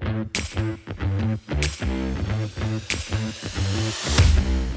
Thank you.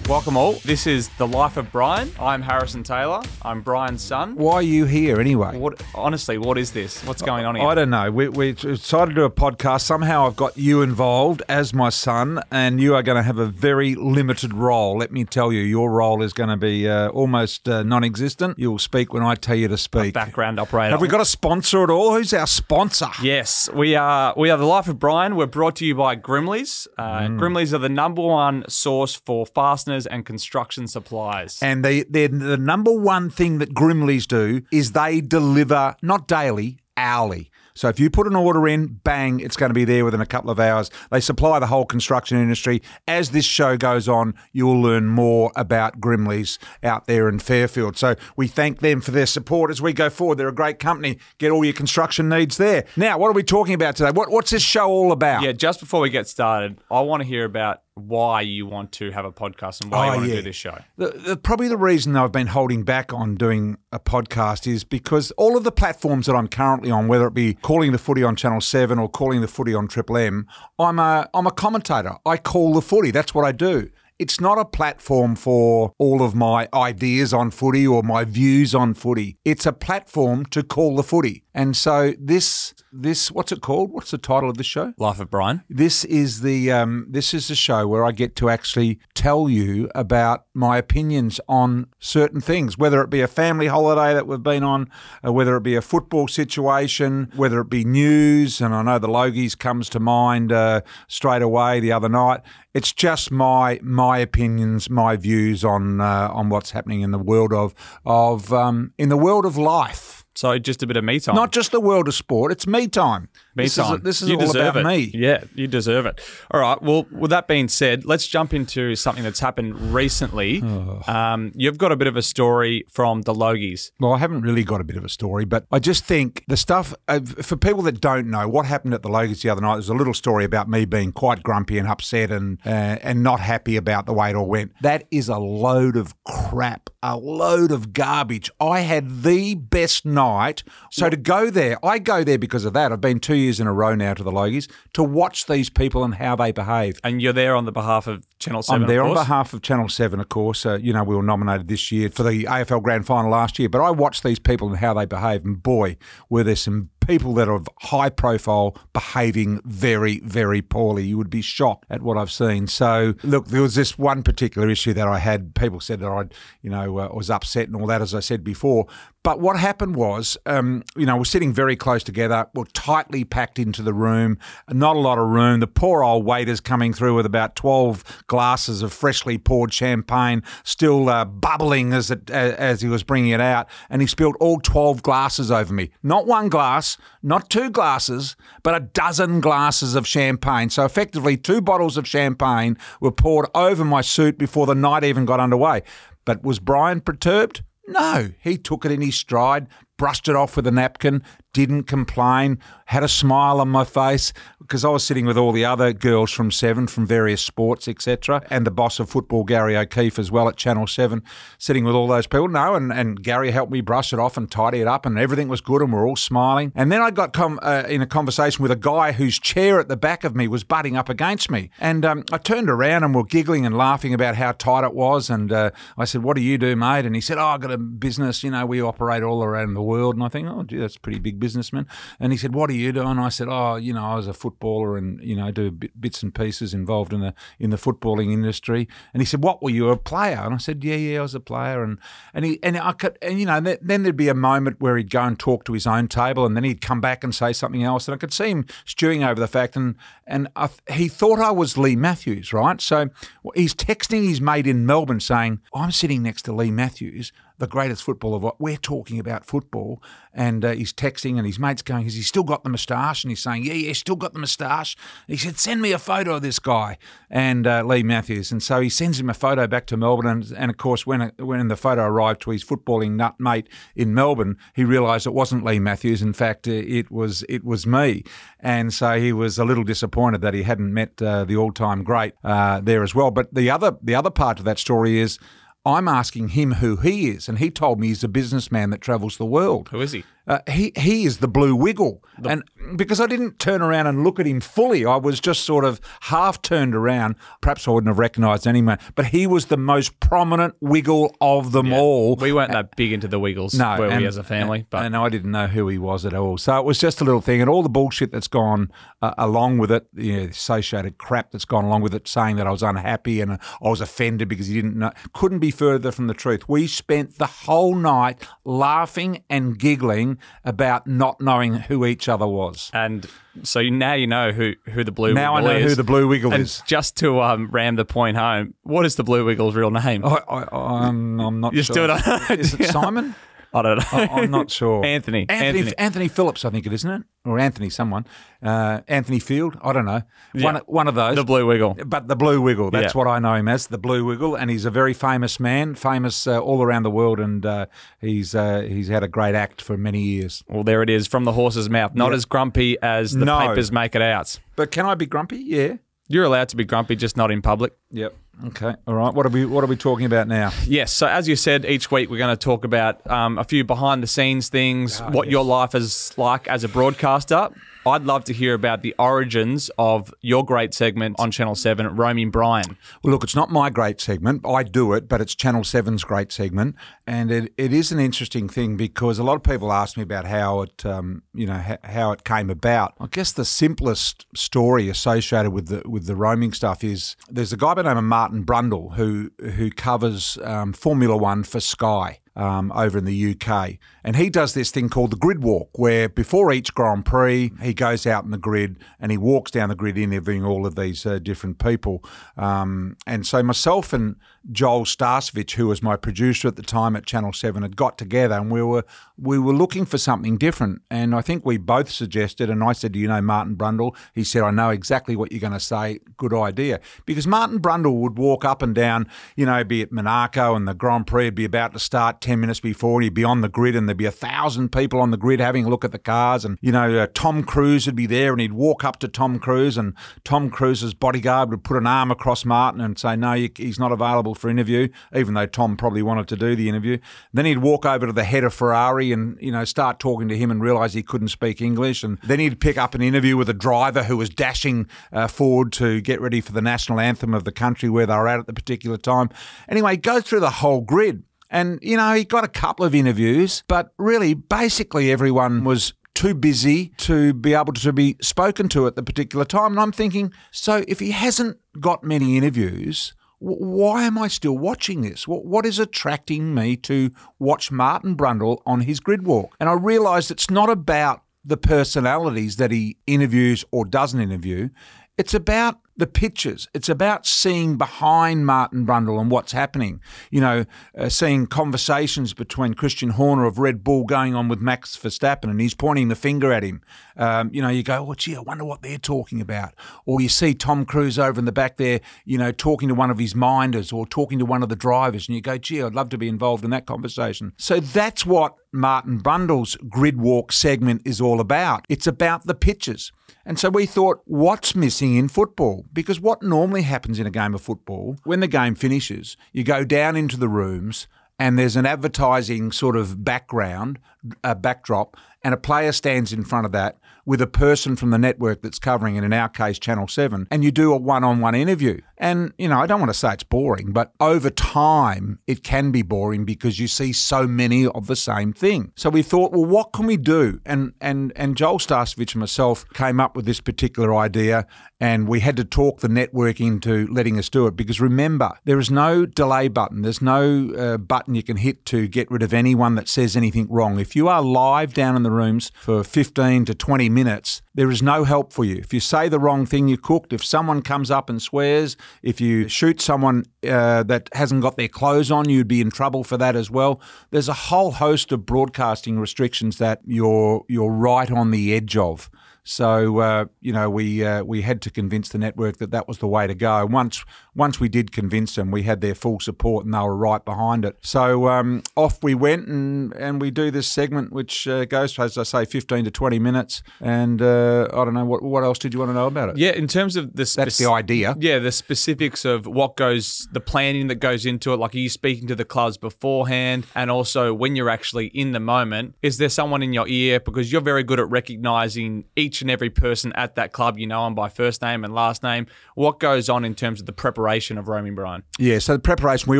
Welcome all. This is The Life of Brian. I'm Harrison Taylor. I'm Brian's son. Why are you here anyway? What honestly, what is this? What's going on here? I don't know. We, we decided to do a podcast. Somehow I've got you involved as my son, and you are going to have a very limited role. Let me tell you, your role is going to be uh, almost uh, non existent. You'll speak when I tell you to speak. Background operator. Have we got a sponsor at all? Who's our sponsor? Yes, we are. We are the Life of Brian. We're brought to you by Grimleys. Uh, Mm. Grimleys are the number one source for fasteners and construction supplies. And they, they're the number one thing that Grimleys do is they deliver not daily, hourly. So if you put an order in, bang, it's going to be there within a couple of hours. They supply the whole construction industry. As this show goes on, you'll learn more about Grimleys out there in Fairfield. So we thank them for their support as we go forward. They're a great company. Get all your construction needs there. Now, what are we talking about today? What, what's this show all about? yeah, just before we get started, I want to hear about why you want to have a podcast and why you Oh, want to do this show. The, the, probably the reason I've been holding back on doing a podcast is because all of the platforms that I'm currently on, whether it be calling the footy on Channel Seven or calling the footy on Triple M, I'm a I'm a commentator. I call the footy. That's what I do. It's not a platform for all of my ideas on footy or my views on footy. It's a platform to call the footy. And so this this what's it called? What's the title of this show? Life of Brian. This is the um, this is the show where I get to actually tell you about my opinions on certain things, whether it be a family holiday that we've been on, uh, whether it be a football situation, whether it be news, and I know the Logies comes to mind uh, straight away the other night. It's just my my opinions, my views on uh, on what's happening in the world of of um, in the world of life. So just a bit of me time. Not just the world of sport. It's me time. Me this time. is this is you all deserve about it. me. Yeah, you deserve it. All right. Well, with that being said, let's jump into something that's happened recently. Oh. Um, you've got a bit of a story from the Logies. Well, I haven't really got a bit of a story, but I just think the stuff uh, for people that don't know what happened at the Logies the other night. There's a little story about me being quite grumpy and upset and uh, and not happy about the way it all went. That is a load of crap, a load of garbage. I had the best night. So to go there, I go there because of that. I've been two years in a row now to the Logies to watch these people and how they behave. And you're there on the behalf of Channel 7. I'm there on behalf of Channel 7, of course. Uh, you know, we were nominated this year for the AFL Grand Final last year, but I watched these people and how they behave, and boy, were there some people that are of high profile behaving very, very poorly. You would be shocked at what I've seen. So, look, there was this one particular issue that I had. People said that I, you know, uh, was upset and all that, as I said before. But what happened was, um, you know, we're sitting very close together. We're tightly packed into the room. Not a lot of room. The poor old waiter's coming through with about twelve glasses of freshly poured champagne, still uh, bubbling as it as he was bringing it out, and he spilled all twelve glasses over me. Not one glass, not two glasses, but a dozen glasses of champagne. So effectively, two bottles of champagne were poured over my suit before the night even got underway. But was Brian perturbed? No, he took it in his stride, brushed it off with a napkin, didn't complain, had a smile on my face because I was sitting with all the other girls from Seven from various sports, etc., and the boss of football, Gary O'Keefe, as well at Channel Seven, sitting with all those people. No, and, and Gary helped me brush it off and tidy it up, and everything was good, and we're all smiling. And then I got com- uh, in a conversation with a guy whose chair at the back of me was butting up against me, and um, I turned around and we're giggling and laughing about how tight it was, and uh, I said, "What do you do, mate?" And he said, "Oh, I got a business. You know, we operate all around the world." And I think, "Oh, gee, that's pretty big businessman." And he said, "What are you doing?" I said, "Oh, you know, I was a footballer and you know do bits and pieces involved in the in the footballing industry." And he said, "What were you a player?" And I said, "Yeah, yeah, I was a player." And and he and I could and you know then, there'd be a moment where he'd go and talk to his own table, and then he'd come back and say something else, and I could see him stewing over the fact, and and I, he thought I was Leigh Matthews, right? So he's texting his mate in Melbourne saying, "I'm sitting next to Leigh Matthews." The greatest football of what we're talking about football. And uh, he's texting, and his mate's going, Has he still got the moustache? And he's saying, Yeah, yeah, still got the moustache. He said, Send me a photo of this guy. And uh, Leigh Matthews. And so he sends him a photo back to Melbourne. And, and of course, when, when the photo arrived to his footballing nut mate in Melbourne, he realised it wasn't Leigh Matthews. In fact, uh, it was it was me. And so he was a little disappointed that he hadn't met uh, the all time great uh, there as well. But the other the other part of that story is I'm asking him who he is, and he told me he's a businessman that travels the world. Who is he? Uh, he he is the blue wiggle, and because I didn't turn around and look at him fully, I was just sort of half turned around. Perhaps I wouldn't have recognised anyone, but he was the most prominent wiggle of them all. We weren't that big into the Wiggles, No, were and- we as a family? But and I didn't know who he was at all. So it was just a little thing, and all the bullshit that's gone uh, along with it, you know, the associated crap that's gone along with it, saying that I was unhappy and uh, I was offended because he didn't know, couldn't be further from the truth. We spent the whole night laughing and giggling about not knowing who each other was. and so now you know who who the blue. Now I Wiggle know is. who the blue wiggle And is. just to um, ram the point home, what is the blue wiggle's real name? I, I, I'm, I'm not You sure. still don't know? Is it Simon? I don't know. I- I'm not sure. Anthony. Anthony. Anthony. Anthony. Phillips, I think it isn't it, or Anthony someone. Uh, Anthony Field. I don't know. One Yeah. one of those. the blue wiggle. But the Blue Wiggle, that's Yeah. what I know him as, the Blue Wiggle, and he's a very famous man, famous uh, all around the world, and uh, he's uh, he's had a great act for many years. Well, there it is from the horse's mouth. Not Yeah. as grumpy as the No. papers make it out. But can I be grumpy? Yeah. You're allowed to be grumpy, just not in public. Yep. Okay. All right. What are we What are we talking about now? Yes. So as you said, each week we're going to talk about um, a few behind the scenes things, what your life is like as a broadcaster. I'd love to hear about the origins of your great segment on Channel Seven, Roaming Brian. Well, look, it's not my great segment. I do it, but it's Channel 7's great segment. And it, it is an interesting thing because a lot of people ask me about how it, um, you know, how, how it came about. I guess the simplest story associated with the with the roaming stuff is there's a guy by the name of Martin Brundle who who covers um, Formula One for Sky. Um, over in the UK. And he does this thing called the grid walk, where before each Grand Prix, he goes out in the grid and he walks down the grid interviewing all of these uh, different people. Um, and so myself and Joel Starsvich, who was my producer at the time at Channel 7, had got together and we were we were looking for something different. And I think we both suggested, and I said, Do you know Martin Brundle? He said, I know exactly what you're going to say. Good idea. Because Martin Brundle would walk up and down, you know, be at Monaco and the Grand Prix would be about to start 10 minutes before, and he'd be on the grid and there'd be a thousand people on the grid having a look at the cars. And, you know, uh, Tom Cruise would be there and he'd walk up to Tom Cruise and Tom Cruise's bodyguard would put an arm across Martin and say, no, he's not available for interview, even though Tom probably wanted to do the interview. Then he'd walk over to the head of Ferrari and, you know, start talking to him and realise he couldn't speak English. And then he'd pick up an interview with a driver who was dashing uh, forward to get ready for the national anthem of the country where they were at at the particular time. Anyway, go through the whole grid. And, you know, he got a couple of interviews, but really, basically, everyone was too busy to be able to be spoken to at the particular time. And I'm thinking, so if he hasn't got many interviews, why am I still watching this? What, what is attracting me to watch Martin Brundle on his grid walk? And I realised it's not about the personalities that he interviews or doesn't interview. It's about the pictures. It's about seeing behind Martin Brundle and what's happening. You know, uh, seeing conversations between Christian Horner of Red Bull going on with Max Verstappen, and he's pointing the finger at him. Um, you know, you go, "Oh, gee, I wonder what they're talking about." Or you see Tom Cruise over in the back there, you know, talking to one of his minders or talking to one of the drivers, and you go, "Gee, I'd love to be involved in that conversation." So that's what Martin Brundle's grid walk segment is all about. It's about the pitches. And so we thought, what's missing in football? Because what normally happens in a game of football, when the game finishes, you go down into the rooms and there's an advertising sort of background, a backdrop, and a player stands in front of that with a person from the network that's covering it, in our case, Channel 7, and you do a one on one interview. And, you know, I don't want to say it's boring, but over time, it can be boring because you see so many of the same thing. So we thought, well, what can we do? And and and Joel Starsovich and myself came up with this particular idea, and we had to talk the network into letting us do it because remember, there is no delay button. There's no uh, button you can hit to get rid of anyone that says anything wrong. If you are live down in the rooms for 15 to 20 minutes, there is no help for you. If you say the wrong thing, you're cooked. If someone comes up and swears, if you shoot someone uh, that hasn't got their clothes on, you'd be in trouble for that as well. There's a whole host of broadcasting restrictions that you're you're right on the edge of. So uh, you know, we uh, we had to convince the network that that was the way to go. Once once we did convince them, we had their full support and they were right behind it. So um, off we went, and and we do this segment which uh, goes, as I say, fifteen to twenty minutes. And uh, I don't know what what else did you want to know about it? Yeah, in terms of the That's the idea. Yeah, the specifics of what goes, the planning that goes into it. Like, are you speaking to the clubs beforehand, and also when you're actually in the moment? Is there someone in your ear because you're very good at recognizing each and every person at that club. You know them by first name and last name. What goes on in terms of the preparation of roaming Brian? Yeah, so the preparation, we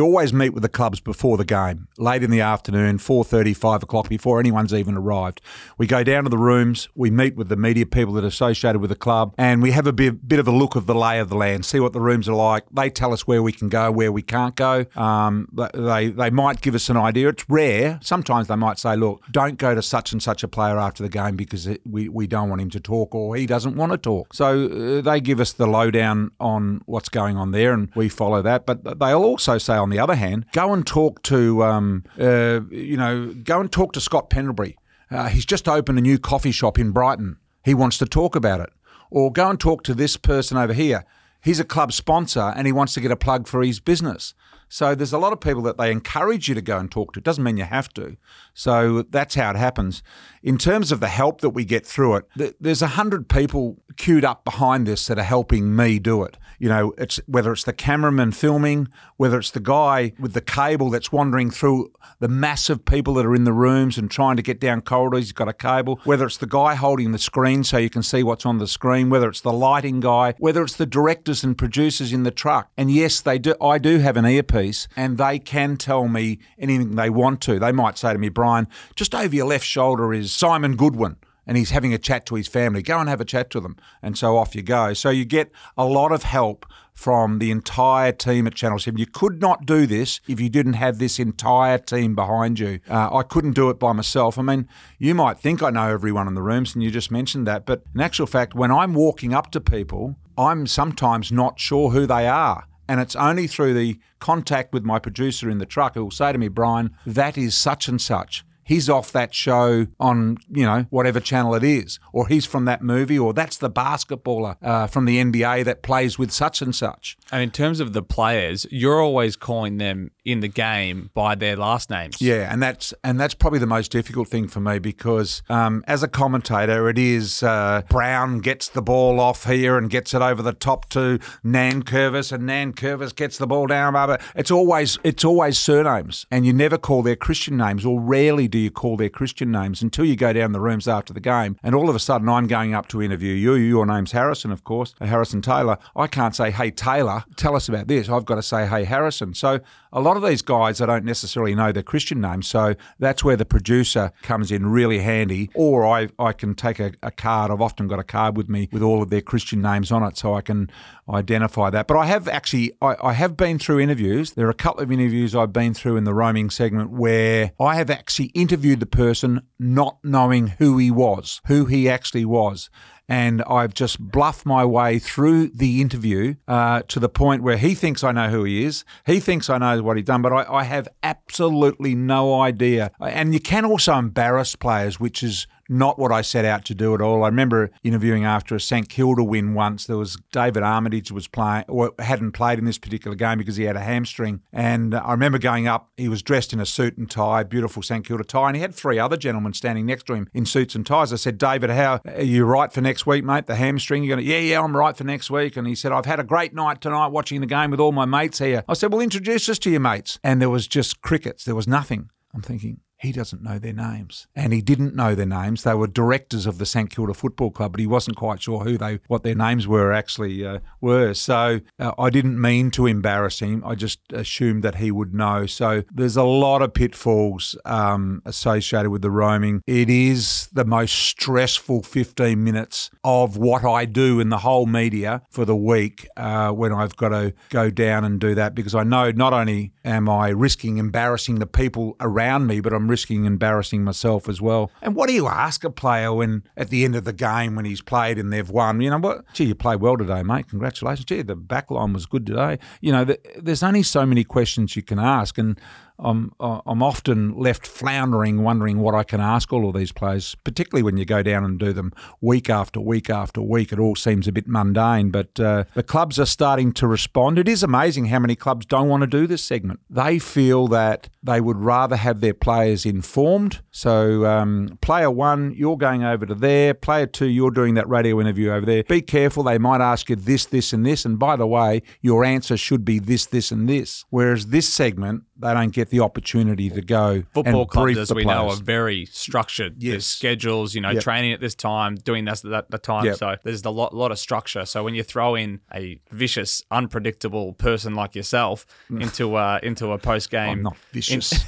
always meet with the clubs before the game, late in the afternoon, 4.30, 5 o'clock, before anyone's even arrived. We go down to the rooms, we meet with the media people that are associated with the club, and we have a bit, bit of a look of the lay of the land, see what the rooms are like. They tell us where we can go, where we can't go. Um, they, they might give us an idea. It's rare. Sometimes they might say, look, don't go to such and such a player after the game because it, we, we don't want him to talk or he doesn't want to talk. So uh, they give us the lowdown on what's going on there and we follow that. But they'll also say, on the other hand, go and talk to, um, uh, you know, go and talk to Scott Pendlebury. Uh, he's just opened a new coffee shop in Brighton. He wants to talk about it. Or go and talk to this person over here. He's a club sponsor and he wants to get a plug for his business. So there's a lot of people that they encourage you to go and talk to. It doesn't mean you have to. So that's how it happens. In terms of the help that we get through it, there's a hundred people queued up behind this that are helping me do it. You know, it's whether it's the cameraman filming, whether it's the guy with the cable that's wandering through the massive people that are in the rooms and trying to get down corridors. He's got a cable. Whether it's the guy holding the screen so you can see what's on the screen. Whether it's the lighting guy. Whether it's the directors and producers in the truck. And yes, they do. I do have an earpiece, and they can tell me anything they want to. They might say to me, Brian, just over your left shoulder is Simon Goodwin and he's having a chat to his family. Go and have a chat to them. And so off you go. So you get a lot of help from the entire team at Channel 7. You could not do this if you didn't have this entire team behind you. Uh, I couldn't do it by myself. I mean, you might think I know everyone in the rooms, and you just mentioned that. But in actual fact, when I'm walking up to people, I'm sometimes not sure who they are. And it's only through the contact with my producer in the truck who will say to me, Brian, that is such and such he's off that show on, you know, whatever channel it is, or he's from that movie, or that's the basketballer uh, from the NBA that plays with such and such. And in terms of the players, you're always calling them in the game by their last names. Yeah, and that's and that's probably the most difficult thing for me because um, as a commentator, it is uh, Brown gets the ball off here and gets it over the top to Nankervis, and Nankervis gets the ball down. Blah. It's always it's always surnames, and you never call their Christian names, or rarely do you call their Christian names until you go down the rooms after the game. And all of a sudden, I'm going up to interview you. Your name's Harrison, of course, Harrison Taylor. I can't say, hey, Taylor, tell us about this. I've got to say, hey, Harrison. So a lot of these guys, I don't necessarily know their Christian names. So that's where the producer comes in really handy. Or I, I can take a, a card. I've often got a card with me with all of their Christian names on it so I can identify that. But I have actually, I, I have been through interviews. There are a couple of interviews I've been through in the roaming segment where I have actually interviewed the person not knowing who he was, who he actually was and I've just bluffed my way through the interview uh, to the point where he thinks I know who he is. He thinks I know what he's done, but I, I have absolutely no idea. And you can also embarrass players, which is not what I set out to do at all. I remember interviewing after a St Kilda win once. There was David Armitage was playing or hadn't played in this particular game because he had a hamstring. And I remember going up. He was dressed in a suit and tie, beautiful St Kilda tie, and he had three other gentlemen standing next to him in suits and ties. I said, David, how are you right for next week, mate? The hamstring? You're going to? Yeah, yeah, I'm right for next week. And he said, I've had a great night tonight watching the game with all my mates here. I said, well, introduce us to your mates. And there was just crickets. There was nothing. I'm thinking, he doesn't know their names. And he didn't know their names. They were directors of the St Kilda Football Club, but he wasn't quite sure who they, what their names were actually uh, were. So uh, I didn't mean to embarrass him. I just assumed that he would know. So there's a lot of pitfalls um, associated with the roaming. It is the most stressful 15 minutes of what I do in the whole media for the week uh, when I've got to go down and do that because I know not only am I risking embarrassing the people around me, but I'm risking embarrassing myself as well. And what do you ask a player when at the end of the game when he's played and they've won? You know what? Gee, you played well today, mate. Congratulations. Gee, the back line was good today. You know, the, there's only so many questions you can ask, and I'm I'm often left floundering, wondering what I can ask all of these players. Particularly when you go down and do them week after week after week, it all seems a bit mundane. But uh, the clubs are starting to respond. It is amazing how many clubs don't want to do this segment. They feel that they would rather have their players informed. So, um, player one, you're going over to there. Player two, you're doing that radio interview over there. Be careful; they might ask you this, this, and this. And by the way, your answer should be this, this, and this. Whereas this segment, they don't get the opportunity to go. Football and clubs, as we know, are very structured. There's Yes. schedules, you know, Yep. training at this time, doing this at that, that time. Yep. So there's a lot, lot of structure. So when you throw in a vicious, unpredictable person like yourself into uh, into a post game, I'm not vicious.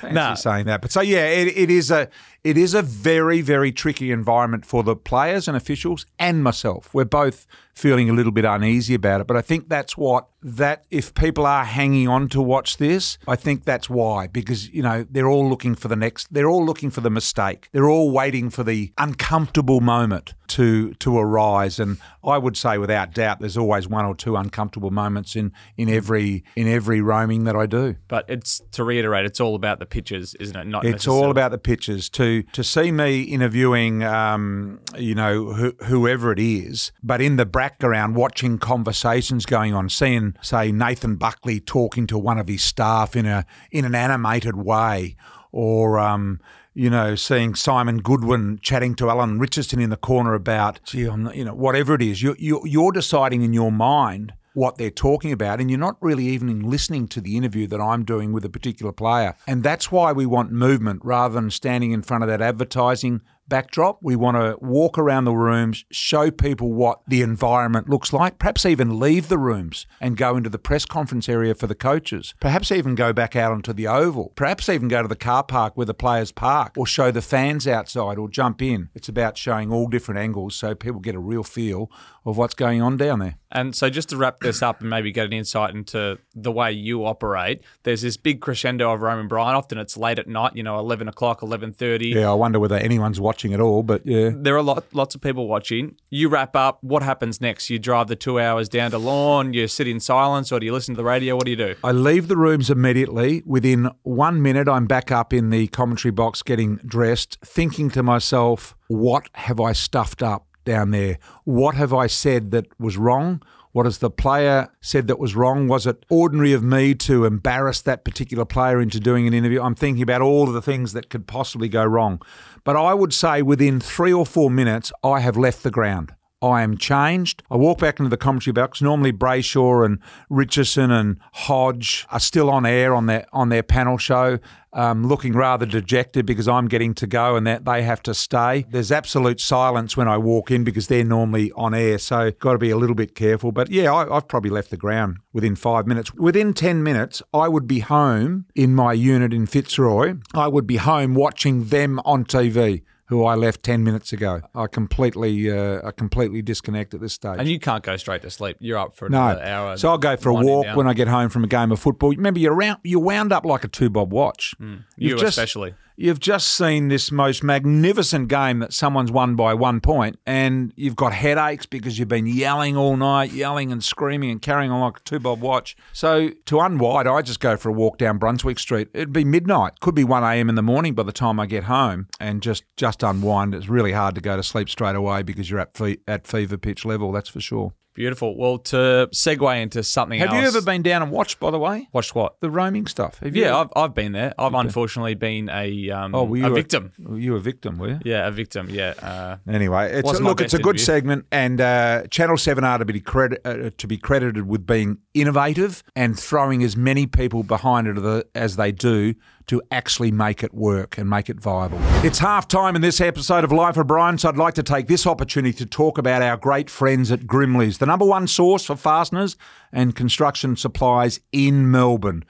Fancy Nah. saying that, but so yeah, it, it is a it is a very very tricky environment for the players and officials and myself. We're both feeling a little bit uneasy about it, but I think that's what that if people are hanging on to watch this, I think that's why because you know they're all looking for the next, they're all looking for the mistake, they're all waiting for the uncomfortable moment to to arise, and I would say without doubt, there's always one or two uncomfortable moments in in every in every roaming that I do. but it's to reiterate, it's all about the pitches, isn't it? Not It's all about the pitches. To see me interviewing, um, you know, wh- whoever it is, but in the background watching conversations going on, seeing say Nathan Buckley talking to one of his staff in a in an animated way, or um, you know, seeing Simon Goodwin chatting to Alan Richardson in the corner about, gee, I'm not, you know, whatever it is, you, you're deciding in your mind what they're talking about, and you're not really even listening to the interview that I'm doing with a particular player. And that's why we want movement rather than standing in front of that advertising backdrop. We want to walk around the rooms, show people what the environment looks like, perhaps even leave the rooms and go into the press conference area for the coaches, perhaps even go back out onto the oval, perhaps even go to the car park where the players park, or show the fans outside or jump in. It's about showing all different angles so people get a real feel of what's going on down there. And so, just to wrap this up and maybe get an insight into the way you operate, there's this big crescendo of Roaming Brian. Often it's late at night, you know, eleven o'clock, eleven thirty. Yeah, I wonder whether anyone's watching at all, but yeah. There are lot, lots of people watching. You wrap up. What happens next? You drive the two hours down to Lawn. You sit in silence, or do you listen to the radio? What do you do? I leave the rooms immediately. Within one minute, I'm back up in the commentary box getting dressed, thinking to myself, what have I stuffed up down there? What have I said that was wrong? What has the player said that was wrong? Was it ordinary of me to embarrass that particular player into doing an interview? I'm thinking about all of the things that could possibly go wrong. But I would say within three or four minutes, I have left the ground. I am changed. I walk back into the commentary box. Normally, Brayshaw and Richardson and Hodge are still on air on their on their panel show, um, looking rather dejected because I'm getting to go and that they have to stay. There's absolute silence when I walk in because they're normally on air, so got to be a little bit careful. But yeah, I, I've probably left the ground within five minutes. Within ten minutes, I would be home in my unit in Fitzroy. I would be home watching them on TV who I left ten minutes ago. I completely, uh, I completely disconnect at this stage. And you can't go straight to sleep. You're up for no, another hour. so I'll go for a walk down. when I get home from a game of football. Remember, you're round, you're wound up like a two bob watch. you You've just- especially. You've just seen this most magnificent game that someone's won by one point, and you've got headaches because you've been yelling all night, yelling and screaming and carrying on like a two bob watch. So to unwind, I just go for a walk down Brunswick Street. It'd be midnight, could be one a.m. in the morning by the time I get home, and just just unwind. It's really hard to go to sleep straight away because you're at fe- at fever pitch level. That's for sure. Beautiful. Well, to segue into something Have else. you ever been down and watched, by the way, watched what? the roaming stuff? Have you? Yeah, I've, I've been there. I've unfortunately been a um, oh, were you a victim. you were a victim, were you? Yeah, a victim. Yeah. Uh, Anyway, it's Wasn't my look, it's a best good interview. segment, and uh, Channel Seven are to be credit uh, to be credited with being innovative and throwing as many people behind it as they do to actually make it work and make it viable. It's half time in this episode of Life of Brian, so I'd like to take this opportunity to talk about our great friends at Grimley's, the number one source for fasteners and construction supplies in Melbourne.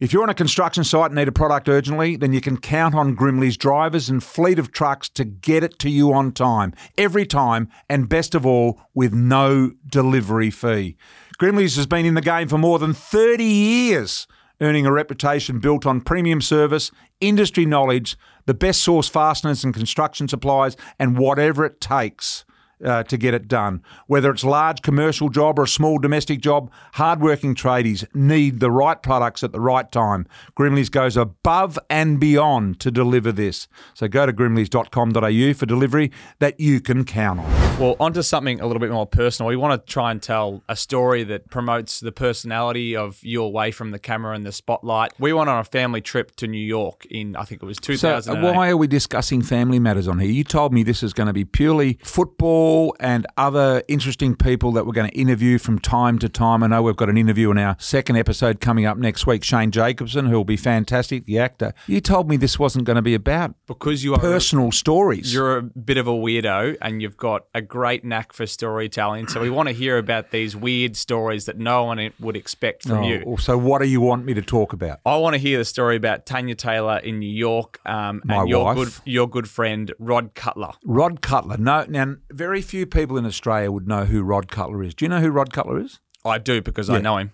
If you're on a construction site and need a product urgently, then you can count on Grimley's drivers and fleet of trucks to get it to you on time, every time, and best of all, with no delivery fee. Grimley's has been in the game for more than 30 years, earning a reputation built on premium service, industry knowledge, the best source fasteners and construction supplies, and whatever it takes uh, to get it done. Whether it's a large commercial job or a small domestic job, hardworking tradies need the right products at the right time. Grimleys goes above and beyond to deliver this. So go to grimleys.com.au for delivery that you can count on. Well, onto something a little bit more personal. We want to try and tell a story that promotes the personality of you away from the camera and the spotlight. We went on a family trip to New York in, I think it was So, 2008. uh, why are we discussing family matters on here? You told me this is going to be purely football and other interesting people that we're going to interview from time to time. I know we've got an interview in our second episode coming up next week. Shane Jacobson, who will be fantastic, the actor. You told me this wasn't going to be about because you are personal stories. you're a bit of a weirdo and you've got a great knack for storytelling. So we want to hear about these weird stories that no one would expect from you. Oh, so, what do you want me to talk about? I want to hear the story about Tania Taylor in New York um, My and your wife. good your good friend Rod Cutler. Rod Cutler. No, now very few people in Australia would know who Rod Cutler is. Do you know who Rod Cutler is? I do because I know him.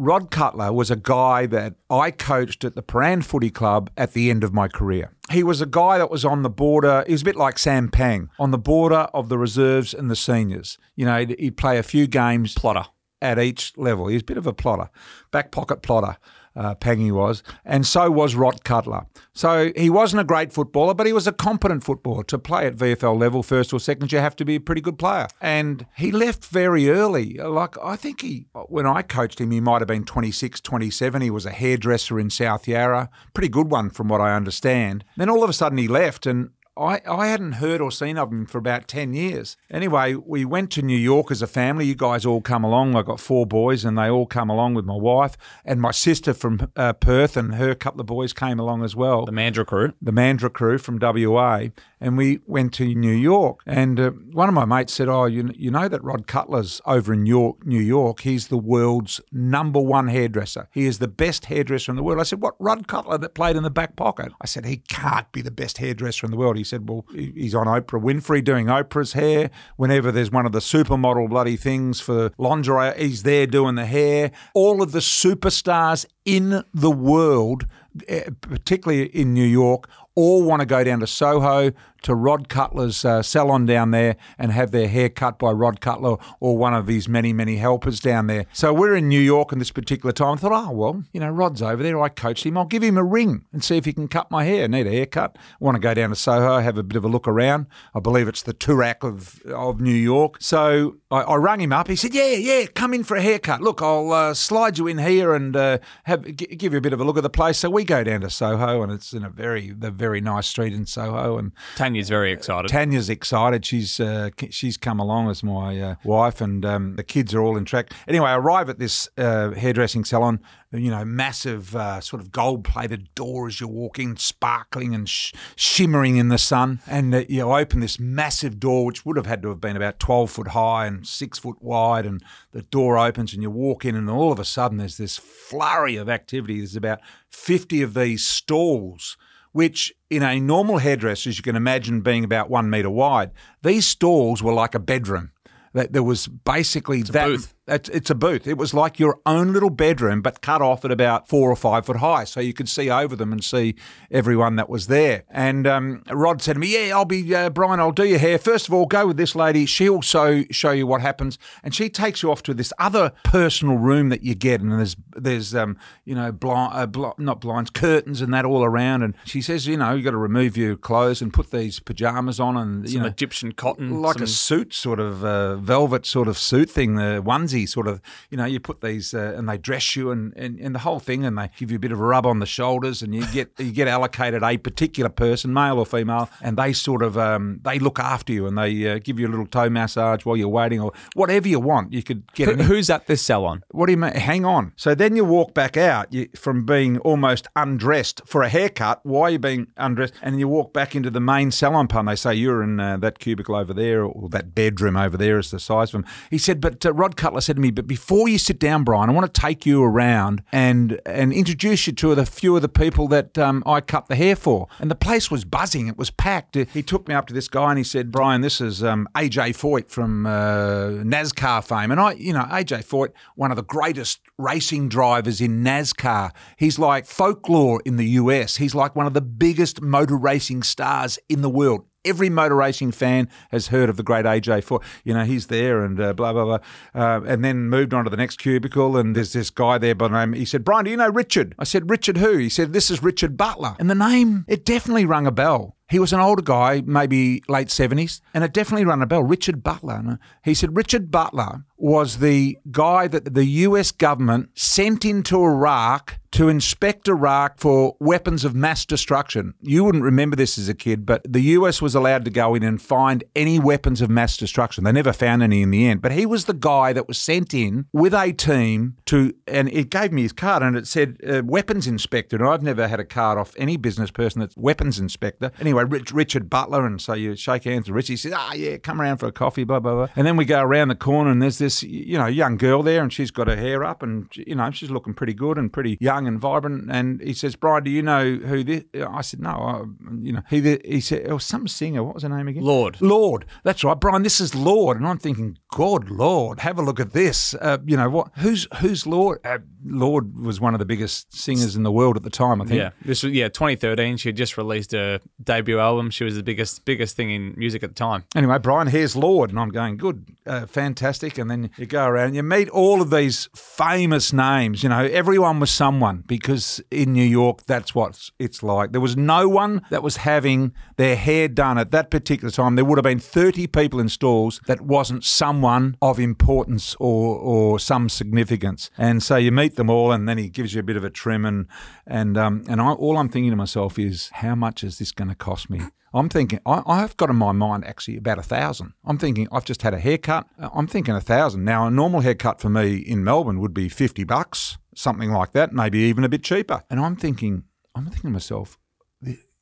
Rod Cutler was a guy that I coached at the Prahran Footy Club at the end of my career. He was a guy that was on the border. He was a bit like Sam Pang, on the border of the reserves and the seniors. You know, he'd, he'd play a few games Plotter. at each level. He was a bit of a plotter, back pocket plotter. Uh, Pangy was, and so was Rod Cutler. So he wasn't a great footballer, but he was a competent footballer. To play at VFL level, first or second, you have to be a pretty good player. And he left very early. Like, I think he, when I coached him, he might have been 26, 27. He was a hairdresser in South Yarra. Pretty good one, from what I understand. Then all of a sudden he left, and I, I hadn't heard or seen of him for about 10 years. Anyway, we went to New York as a family. You guys all come along. I've got four boys, and they all come along with my wife and my sister from uh, Perth, and her couple of boys came along as well The Mandra crew. the Mandra crew from WA, and we went to New York. And uh, one of my mates said, "Oh, you, you know that Rod Cutler's over in York, New York. He's the world's number one hairdresser. He is the best hairdresser in the world." I said, "What? Rod Cutler that played in the back pocket?" I said, "He can't be the best hairdresser in the world." He said, "Well, he's on Oprah Winfrey doing Oprah's hair. Whenever there's one of the supermodel bloody things for lingerie, he's there doing the hair. All of the superstars in the world." eh, particularly in New York, all want to go down to Soho to Rod Cutler's uh, salon down there and have their hair cut by Rod Cutler or one of his many, many helpers down there. So we're in New York in this particular time. I thought, oh, well, you know, Rod's over there. I coached him. I'll give him a ring and see if he can cut my hair. Need a haircut. want to go down to Soho, have a bit of a look around. I believe it's the Toorak of, of New York. So I, I rang him up. He said, yeah, yeah, come in for a haircut. Look, I'll uh, slide you in here and uh, have g- give you a bit of a look at the place. So we go down to Soho and it's in a very, the very nice street in Soho and Tania's very excited. Tania's excited. She's uh, she's come along as my uh, wife, and um, the kids are all in track. Anyway, I arrive at this uh, hairdressing salon. You know, massive uh, sort of gold-plated door as you walk in, sparkling and sh- shimmering in the sun. And uh, you open this massive door, which would have had to have been about twelve foot high and six foot wide. And the door opens, and you walk in, and all of a sudden, there's this flurry of activity. There's about fifty of these stalls which in a normal hairdresser, as you can imagine, being about one metre wide, these stalls were like a bedroom. That there was basically that. booth. It's, it's a booth. It was like your own little bedroom, but cut off at about four or five foot high, so you could see over them and see everyone that was there. And um, Rod said to me, "Yeah, I'll be uh, Brian. I'll do your hair. First of all, go with this lady. She'll so show you what happens, and she takes you off to this other personal room that you get, and there's there's um, you know blind, uh, bl- not blinds, curtains and that all around. And she says, you know, you got to remove your clothes and put these pajamas on, and you Some know, Egyptian cotton. like some- a suit, sort of uh, velvet sort of suit thing, the onesie sort of. You know, you put these uh, and they dress you and, and, and the whole thing, and they give you a bit of a rub on the shoulders, and you get you get allocated a particular person, male or female, and they sort of um, they look after you and they uh, give you a little toe massage while you're waiting or whatever you want. You could get Who- an Who's at this salon? what do you mean? Hang on. So then you walk back out you, from being almost undressed for a haircut. Why are you being undressed? And you walk back into the main salon pun. They say you're in uh, that cubicle over there or that bedroom over there is the size of them. He said, but uh, Rod Cutler said to me, but before you sit down, Brian, I want to take you around and and introduce you to a few of the people that um, I cut the hair for. And the place was buzzing. It was packed. He took me up to this guy and he said, Brian, this is um, AJ Foyt from uh, NASCAR fame. And I, you know, AJ Foyt, one of the greatest racing drivers in NASCAR. He's like folklore in the US. He's like one of the biggest motor racing stars in the world. Every motor racing fan has heard of the great AJ Foyt. You know, he's there and uh, blah, blah, blah. Uh, and then moved on to the next cubicle, and there's this guy there by the name. He said, Brian, do you know Richard? I said, Richard who? He said, This is Richard Butler. And the name, it definitely rung a bell. He was an older guy, maybe late 70s, and it definitely rang a bell. Richard Butler. He said Richard Butler was the guy that the US government sent into Iraq to inspect Iraq for weapons of mass destruction. You wouldn't remember this as a kid, but the US was allowed to go in and find any weapons of mass destruction. They never found any in the end, but he was the guy that was sent in with a team to, and it gave me his card and it said uh, weapons inspector. And I've never had a card off any business person that's weapons inspector. Anyway, Rich, Richard Butler, and so you shake hands with Rich. He says, "Ah, yeah, come around for a coffee." Blah blah blah. And then we go around the corner, and there's this, you know, young girl there, and she's got her hair up, and you know, she's looking pretty good and pretty young and vibrant. And he says, "Brian, do you know who this?" I said, "No, I, you know." He he said, "Oh, some singer. What was her name again?" Lorde. Lorde. That's right, Brian. This is Lorde, and I'm thinking, God, Lord, have a look at this. Uh, you know what? Who's who's Lorde? Uh, Lorde was one of the biggest singers in the world at the time. I think. Yeah, this was yeah 2013. She had just released her debut album. She was the biggest biggest thing in music at the time. Anyway, Brian, here's Lorde, and I'm going good, uh, fantastic. And then you go around, you meet all of these famous names. You know, everyone was someone because in New York, that's what it's like. There was no one that was having their hair done at that particular time. There would have been 30 people in stalls that wasn't someone of importance or or some significance. And so you meet them all, and then he gives you a bit of a trim, and and um, and I, all I'm thinking to myself is, how much is this going to cost me? I'm thinking I, I've got in my mind actually about a thousand. I'm thinking I've just had a haircut. I'm thinking a thousand. Now a normal haircut for me in Melbourne would be fifty bucks, something like that, maybe even a bit cheaper. And I'm thinking, I'm thinking to myself,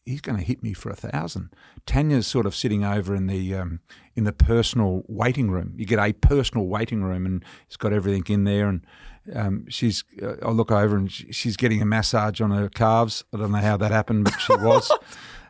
he's going to hit me for a thousand. Tania's sort of sitting over in the um, in the personal waiting room. You get a personal waiting room, and it's got everything in there. And um, she's, uh, I look over and she's getting a massage on her calves. I don't know how that happened, but she was.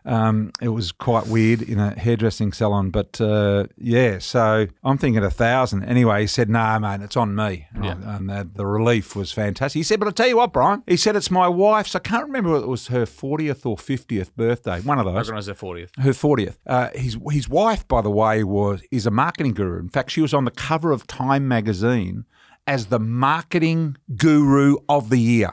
Um, it was quite weird in a hairdressing salon, but uh, yeah. So I'm thinking a thousand. Anyway, he said, "No, nah, mate, it's on me." Yeah. And the, the, relief was fantastic. He said, "But I tell you what, Brian," he said, "It's my wife's. I can't remember whether it was her 40th or 50th birthday. One of those. I reckon it was her 40th. Her 40th. Uh, his his wife, by the way, was is a marketing guru. In fact, she was on the cover of Time magazine as the marketing guru of the year.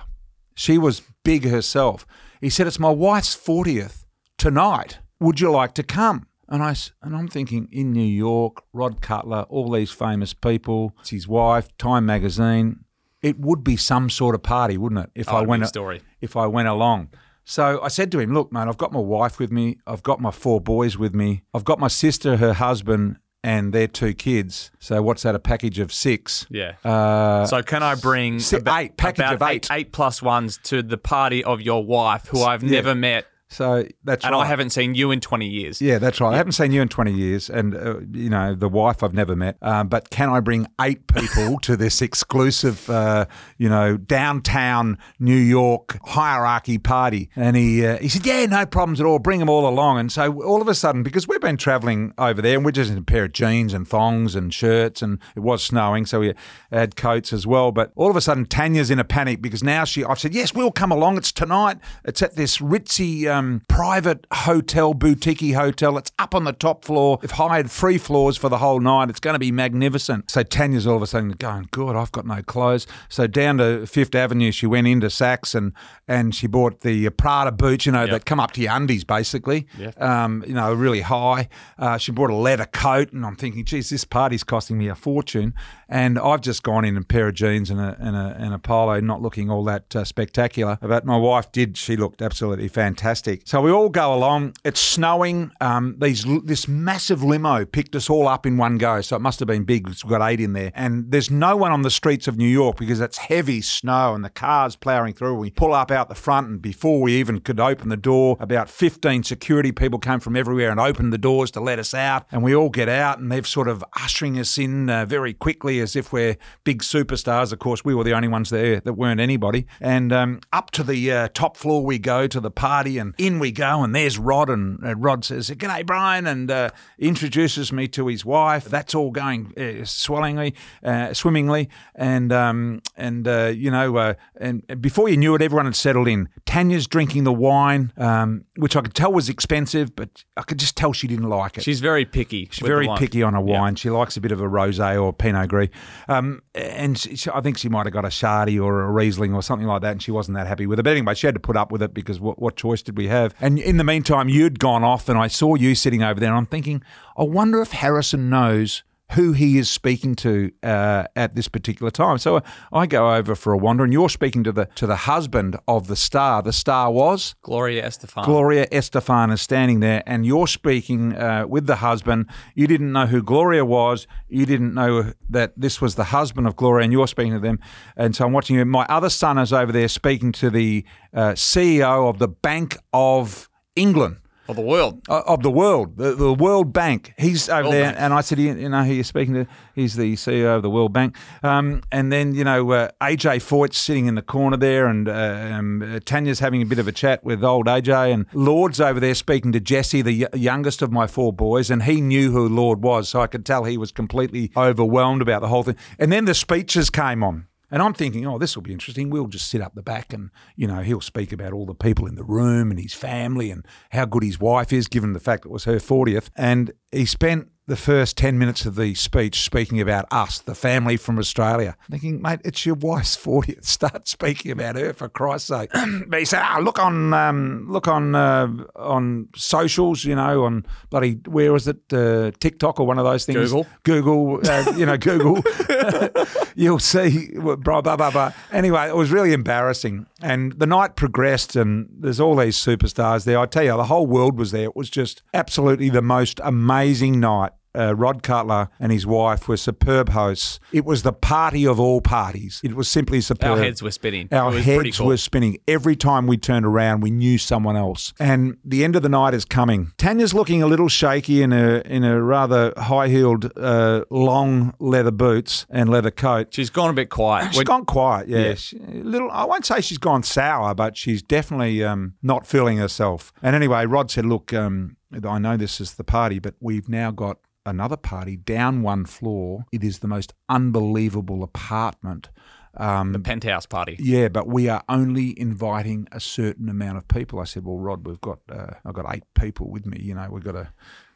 She was big herself. He said, "It's my wife's 40th." tonight. Would you like to come? And I and I'm thinking in New York, Rod Cutler, all these famous people, it's his wife, Time Magazine. It would be some sort of party, wouldn't it? If oh, I went story. if I went along. So I said to him, "Look, man, I've got my wife with me. I've got my four boys with me. I've got my sister, her husband, and their two kids. So what's that? A package of six? Yeah. Uh, so can I bring about, eight package about of eight. eight eight plus ones to the party of your wife, who I've yeah. never met? So that's and right. I haven't seen you in twenty years. Yeah, that's right. Yeah. I haven't seen you in twenty years, and uh, you know the wife I've never met. Um, but can I bring eight people to this exclusive, uh, you know, downtown New York hierarchy party? And he uh, he said, yeah, no problems at all. Bring them all along. And so all of a sudden, because we've been travelling over there, and we're just in a pair of jeans and thongs and shirts, and it was snowing, so we had coats as well. But all of a sudden, Tania's in a panic because now she. I've said, yes, we'll come along. It's tonight. It's at this ritzy um, private hotel, boutique hotel. It's up on the top floor. They've hired three floors for the whole night. It's going to be magnificent. So Tania's all of a sudden going, God, I've got no clothes. So down to Fifth Avenue, she went into Saks and and she bought the Prada boots, you know, yep. that come up to your undies basically. Yep. Um, you know, really high. Uh, she bought a leather coat, and I'm thinking, geez, this party's costing me a fortune. And I've just gone in a pair of jeans and a and a, and a polo, not looking all that uh, spectacular. But my wife did; she looked absolutely fantastic. So we all go along. It's snowing. Um, these this massive limo picked us all up in one go, so it must have been big. We've got eight in there, and there's no one on the streets of New York because it's heavy snow and the cars ploughing through. We pull up out the front, and before we even could open the door, about 15 security people came from everywhere and opened the doors to let us out. And we all get out, and they've sort of ushering us in uh, very quickly as if we're big superstars. Of course, we were the only ones there that weren't anybody. And um, up to the uh, top floor we go to the party, and in we go, and there's Rod, and uh, Rod says, "G'day, Brian," and uh, introduces me to his wife. That's all going uh, swellingly, uh, swimmingly, and um, and uh, you know, uh, and before you knew it, everyone had settled in. Tania's drinking the wine, um, which I could tell was expensive, but I could just tell she didn't like it. She's very picky. She's very picky on a wine. She likes a bit of a rosé or Pinot Gris, um, and she, I think she might have got a Shardy or a Riesling or something like that, and she wasn't that happy with it. But anyway, she had to put up with it because what, what choice did we have? And in the meantime, you'd gone off, and I saw you sitting over there, and I'm thinking, I wonder if Harrison knows who he is speaking to uh, at this particular time. So I go over for a wander, and you're speaking to the to the husband of the star. The star was Gloria Estefan. Gloria Estefan is standing there, and you're speaking uh, with the husband. You didn't know who Gloria was. You didn't know that this was the husband of Gloria, and you're speaking to them. And so I'm watching you. My other son is over there speaking to the uh, CEO of the Bank of England of the world. Uh, of the world, the, the World Bank. He's over World there, Bank. and I said, you, know, who you're speaking to? He's the CEO of the World Bank. Um, and then, you know, uh, AJ Foyt's sitting in the corner there, and uh, um, uh, Tania's having a bit of a chat with old AJ, and Lorde's over there speaking to Jesse, the y- youngest of my four boys, and he knew who Lorde was, so I could tell he was completely overwhelmed about the whole thing. And then the speeches came on. And I'm thinking, oh, this will be interesting. We'll just sit up the back and, you know, he'll speak about all the people in the room and his family and how good his wife is, given the fact it was her 40th. And he spent the first 10 minutes of the speech speaking about us, the family from Australia. Thinking, mate, it's your wife's 40th. Start speaking about her for Christ's sake. but he said, oh, look on um, look on uh, on socials, you know, on bloody, where was it? Uh, TikTok or one of those things. Google. Google, uh, you know, Google. You'll see, blah, blah, blah, blah. Anyway, it was really embarrassing. And the night progressed, and there's all these superstars there. I tell you, the whole world was there. It was just absolutely the most amazing night. Uh, Rod Cutler and his wife were superb hosts. It was the party of all parties. It was simply superb. Our heads were spinning. Our it was pretty heads cool. were spinning. Every time we turned around, we knew someone else. And the end of the night is coming. Tania's looking a little shaky in a in a rather high heeled, uh, long leather boots and leather coat. She's gone a bit quiet. She's When- gone quiet, yeah. Yeah. She- a little. I won't say she's gone sour, but she's definitely um, not feeling herself. And anyway, Rod said, "Look, um, I know this is the party, but we've now got another party down one floor. It is the most unbelievable apartment." Um, the penthouse party. yeah, but we are only inviting a certain amount of people. I said, "Well, Rod, we've got uh, I've got eight people with me. You know, we've got to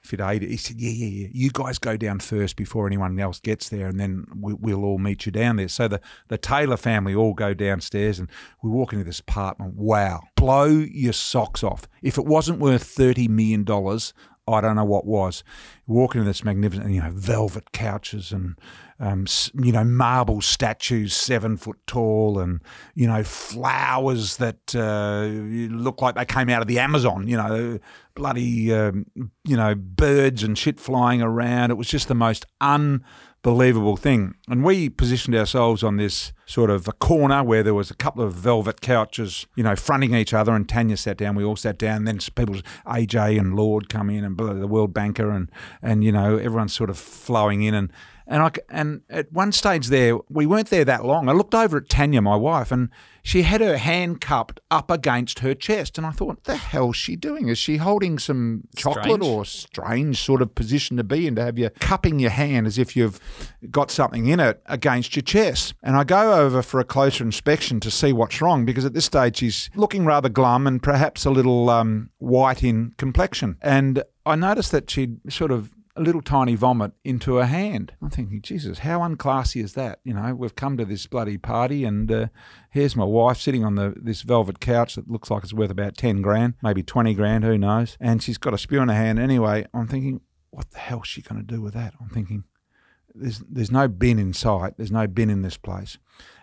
fit eight." He said, "Yeah, yeah, yeah. You guys go down first before anyone else gets there, and then we, we'll all meet you down there." So the the Taylor family all go downstairs, and we walk into this apartment. Wow, blow your socks off! If it wasn't worth thirty million dollars. I don't know what was. Walk into this magnificent, you know, velvet couches and, um, you know, marble statues seven foot tall and, you know, flowers that uh, look like they came out of the Amazon, you know, bloody, um, you know, birds and shit flying around. It was just the most unbelievable thing. And we positioned ourselves on this sort of a corner where there was a couple of velvet couches, you know, fronting each other. And Tania sat down. We all sat down. Then people, AJ and Lorde, come in, and the World Banker, and and you know, everyone's sort of flowing in. And and I and at one stage there, we weren't there that long. I looked over at Tania, my wife, and she had her hand cupped up against her chest. And I thought, what the hell's she doing? Is she holding some chocolate Strange. or strange sort of position to be in to have you cupping your hand as if you've got something in it against your chest. And I go over for a closer inspection to see what's wrong because at this stage she's looking rather glum and perhaps a little um, white in complexion. And I noticed that she'd sort of a little tiny vomit into her hand. I'm thinking, Jesus, how unclassy is that? You know, we've come to this bloody party, and uh, here's my wife sitting on the this velvet couch that looks like it's worth about ten grand, maybe twenty grand, who knows? And she's got a spew in her hand. Anyway, I'm thinking, what the hell's she going to do with that? I'm thinking, there's there's no bin in sight. There's no bin in this place,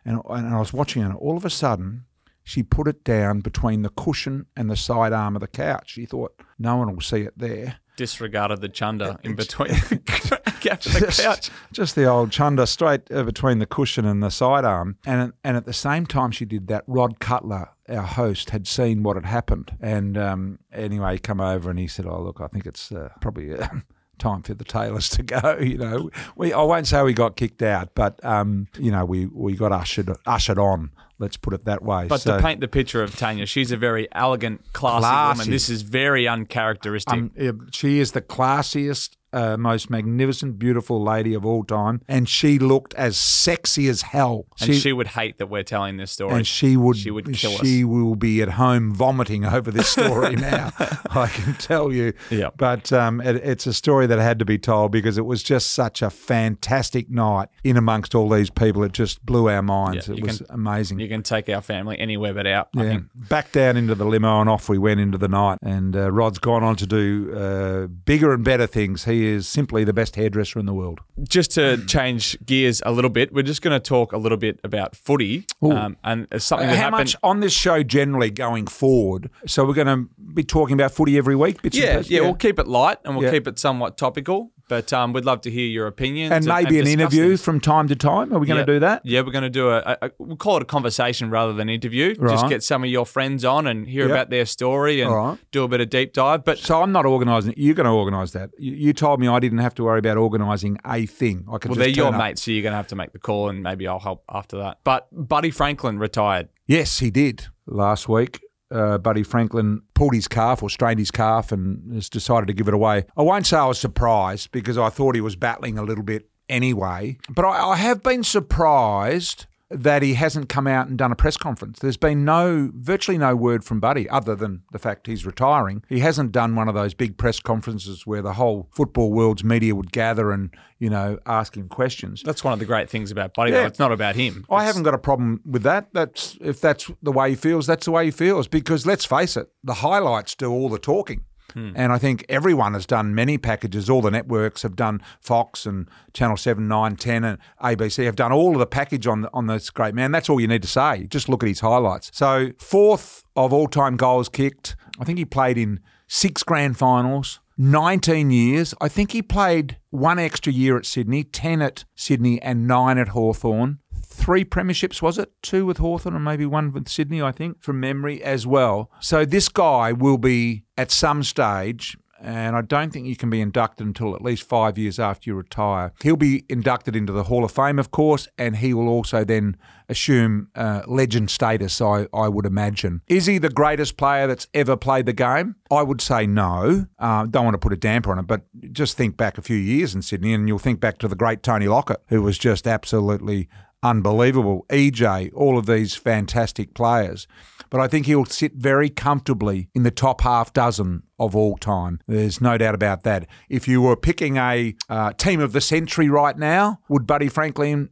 and and I was watching her. And all of a sudden, she put it down between the cushion and the side arm of the couch. She thought no one will see it there. Disregarded the chunder in between the couch. just the old chunder straight uh, between the cushion and the sidearm. And and at the same time she did that, Rod Cutler, our host, had seen what had happened. And um, anyway, he come over and he said, "Oh look, I think it's uh, probably." Uh, time for the Taylors to go. You know, we I won't say we got kicked out, but um, you know, we we got ushered ushered on. Let's put it that way. But So, to paint the picture of Tania, she's a very elegant, classy, Classy. woman. This is very uncharacteristic. um, she is the classiest. Uh, most magnificent, beautiful lady of all time, and she looked as sexy as hell. and she, would hate that we're telling this story. and she would She would kill us. she will be at home vomiting over this story now i can tell you Yeah. but um, it, it's a story that had to be told because it was just such a fantastic night in amongst all these people it just blew our minds Yeah, it was can- amazing you can take our family anywhere but out. I yeah, think. back down into the limo and off we went into the night. And uh, Rod's gone on to do uh, bigger and better things. He is simply the best hairdresser in the world. Just to change gears a little bit, we're just going to talk a little bit about footy. Um, and something that How happened. much on this show generally going forward? So we're going to be talking about footy every week. And Yeah, yeah, we'll keep it light and we'll Yeah. keep it somewhat topical. But um, we'd love to hear your opinions and maybe an discuss interview things. from time to time. Are we going Yeah. to do that? Yeah, we're going to do a, a, a we'll call it a conversation rather than interview. Just get some of your friends on and hear Yep. about their story and right. do a bit of deep dive. But So I'm not organising. You're going to organise that. You, you told me I didn't have to worry about organising a thing. I could well, just they're your up. mates, so you're going to have to make the call, and maybe I'll help after that. But Buddy Franklin retired. Yes, he did last week. Uh, Buddy Franklin pulled his calf or strained his calf and has decided to give it away. I won't say I was surprised because I thought he was battling a little bit anyway, but I, I have been surprised that he hasn't come out and done a press conference. There's been no, virtually no word from Buddy other than the fact he's retiring. He hasn't done one of those big press conferences where the whole football world's media would gather and, you know, ask him questions. That's one of the great things about Buddy. Yeah. Though. It's not about him. I It's- haven't got a problem with that. That's if that's the way he feels, that's the way he feels. Because let's face it, the highlights do all the talking. Hmm. And I think everyone has done many packages. All the networks have done Fox and Channel 7, 9, 10 and ABC have done all of the package on on this great man. That's all you need to say. Just look at his highlights. So fourth of all time goals kicked. I think he played in six grand finals. 19 years. I think he played one extra year at Sydney, 10 at Sydney and 9 at Hawthorn. Three premierships, was it? Two with Hawthorn and maybe one with Sydney, I think, from memory as well. So this guy will be at some stage, and I don't think you can be inducted until at least five years after you retire. He'll be inducted into the Hall of Fame, of course, and he will also then assume uh, legend status, I, I would imagine. Is he the greatest player that's ever played the game? I would say no. Uh, don't want to put a damper on it, but just think back a few years in Sydney and you'll think back to the great Tony Lockett, who was just absolutely unbelievable. EJ, all of these fantastic players. But I think he'll sit very comfortably in the top half dozen of all time. There's no doubt about that. If you were picking a uh, team of the century right now, would Buddy Franklin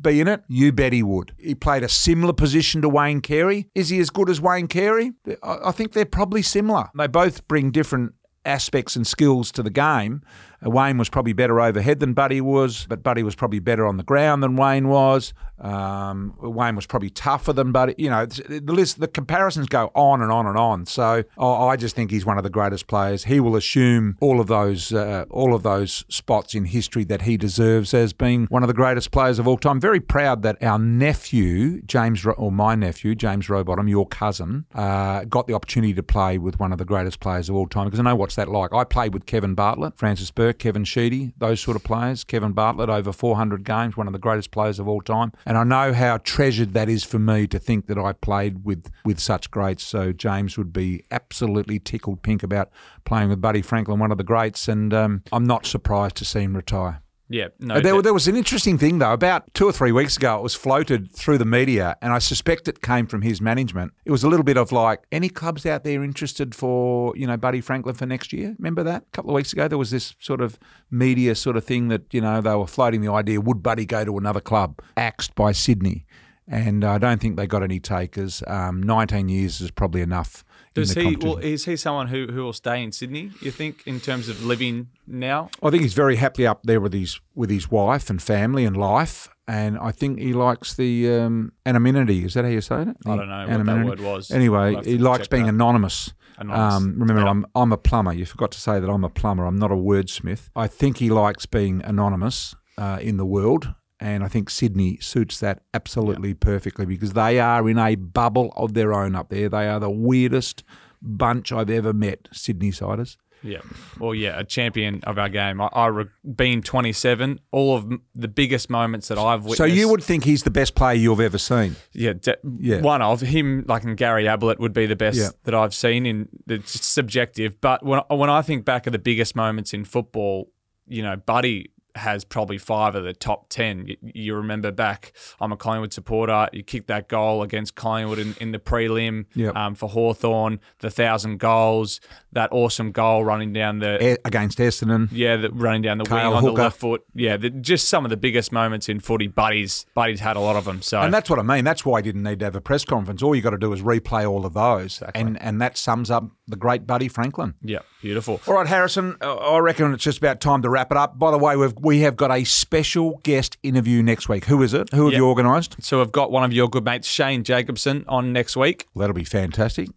be in it? You bet he would. He played a similar position to Wayne Carey. Is he as good as Wayne Carey? I I think they're probably similar. They both bring different aspects and skills to the game. Uh, Wayne was probably better overhead than Buddy was, but Buddy was probably better on the ground than Wayne was. Um, Wayne was probably tougher than Buddy. You know, the list, the comparisons go on and on and on. So I I just think he's one of the greatest players. He will assume all of those uh, all of those spots in history that he deserves as being one of the greatest players of all time. Very proud that our nephew James, or my nephew James Rowbottom, your cousin, uh, got the opportunity to play with one of the greatest players of all time. Because I know what's that like. I played with Kevin Bartlett, Francis Bourke, Kevin Sheedy, those sort of players. Kevin Bartlett over 400 games, one of the greatest players of all time. And I know how treasured that is for me to think that I played with with such greats. So James would be absolutely tickled pink about playing with Buddy Franklin, one of the greats. And um, I'm not surprised to see him retire. Yeah, no. There, that- there was an interesting thing though. About two or three weeks ago, it was floated through the media, and I suspect it came from his management. It was a little bit of like, any clubs out there interested for you know Buddy Franklin for next year? Remember that a couple of weeks ago? There was this sort of media sort of thing that you know they were floating the idea: would Buddy go to another club, axed by Sydney? And I don't think they got any takers. Um, Nineteen years is probably enough. Does he? competition. Well, is he someone who, who will stay in Sydney? You think in terms of living now? I think he's very happily up there with his with his wife and family and life, and I think he likes the um, anonymity. Is that how you say it? I don't know what that word was. Anyway, he likes being that. anonymous. Anonymous. Um, remember, Yeah. I'm I'm a plumber. You forgot to say that I'm a plumber. I'm not a wordsmith. I think he likes being anonymous uh, in the world. And I think Sydney suits that absolutely perfectly because they are in a bubble of their own up there. They are the weirdest bunch I've ever met, Sydney siders. Yeah. Well, yeah, a champion of our game. I, I re- being 27, all of the biggest moments that I've witnessed. So you would think he's the best player you've ever seen? yeah, de- Yeah. one of him, like in Gary Ablett, would be the best Yeah. that I've seen. In it's subjective, but when when I think back of the biggest moments in football, you know, Buddy has probably five of the top ten. You, you remember back, I'm a Collingwood supporter. You kicked that goal against Collingwood in, in the prelim Yep. um, for Hawthorn, the thousand goals, that awesome goal running down the against Essendon. yeah, the, running down the wing on Hooker. the left foot. Yeah, the, just some of the biggest moments in footy. Buddies, Buddy's had a lot of them. So And that's what I mean. That's why he didn't need to have a press conference. All you got to do is replay all of those, and and that sums up the great Buddy Franklin. yeah, beautiful. All right, Harrison. I reckon it's just about time to wrap it up. By the way, we've we have got a special guest interview next week. Who is it? Who have Yeah. you organised? So we've got one of your good mates, Shane Jacobson, on next week. Well, that'll be fantastic.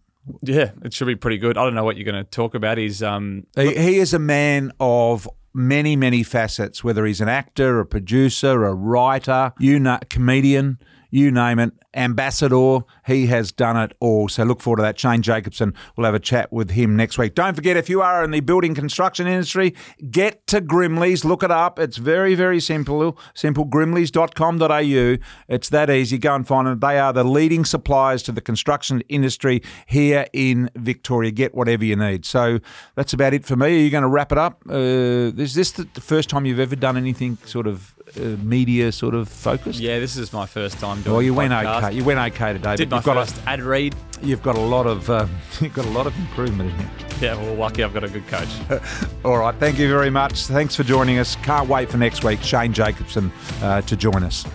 Yeah, it should be pretty good. I don't know what you're going to talk about. He's um, He, he is a man of many, many facets. Whether he's an actor, a producer, a writer, you know, comedian, you name it, ambassador. He has done it all. So look forward to that. Shane Jacobson. We'll have a chat with him next week. Don't forget, if you are in the building construction industry, get to Grimley's. Look it up. It's very, very simple. Simple. Grimleys.com.au. It's that easy. Go and find them. They are the leading suppliers to the construction industry here in Victoria. Get whatever you need. So that's about it for me. Are you going to wrap it up? Uh, is this the the first time you've ever done anything sort of uh, media sort of focused? yeah, this is my first time doing. Well, you a went podcast. okay. You went okay today. Did but my you've got first ad read. a, you've got a lot of uh, you've got a lot of improvement in you. Yeah, well, lucky I've got a good coach. All right. Thank you very much. Thanks for joining us. Can't wait for next week. Shane Jacobson uh, to join us.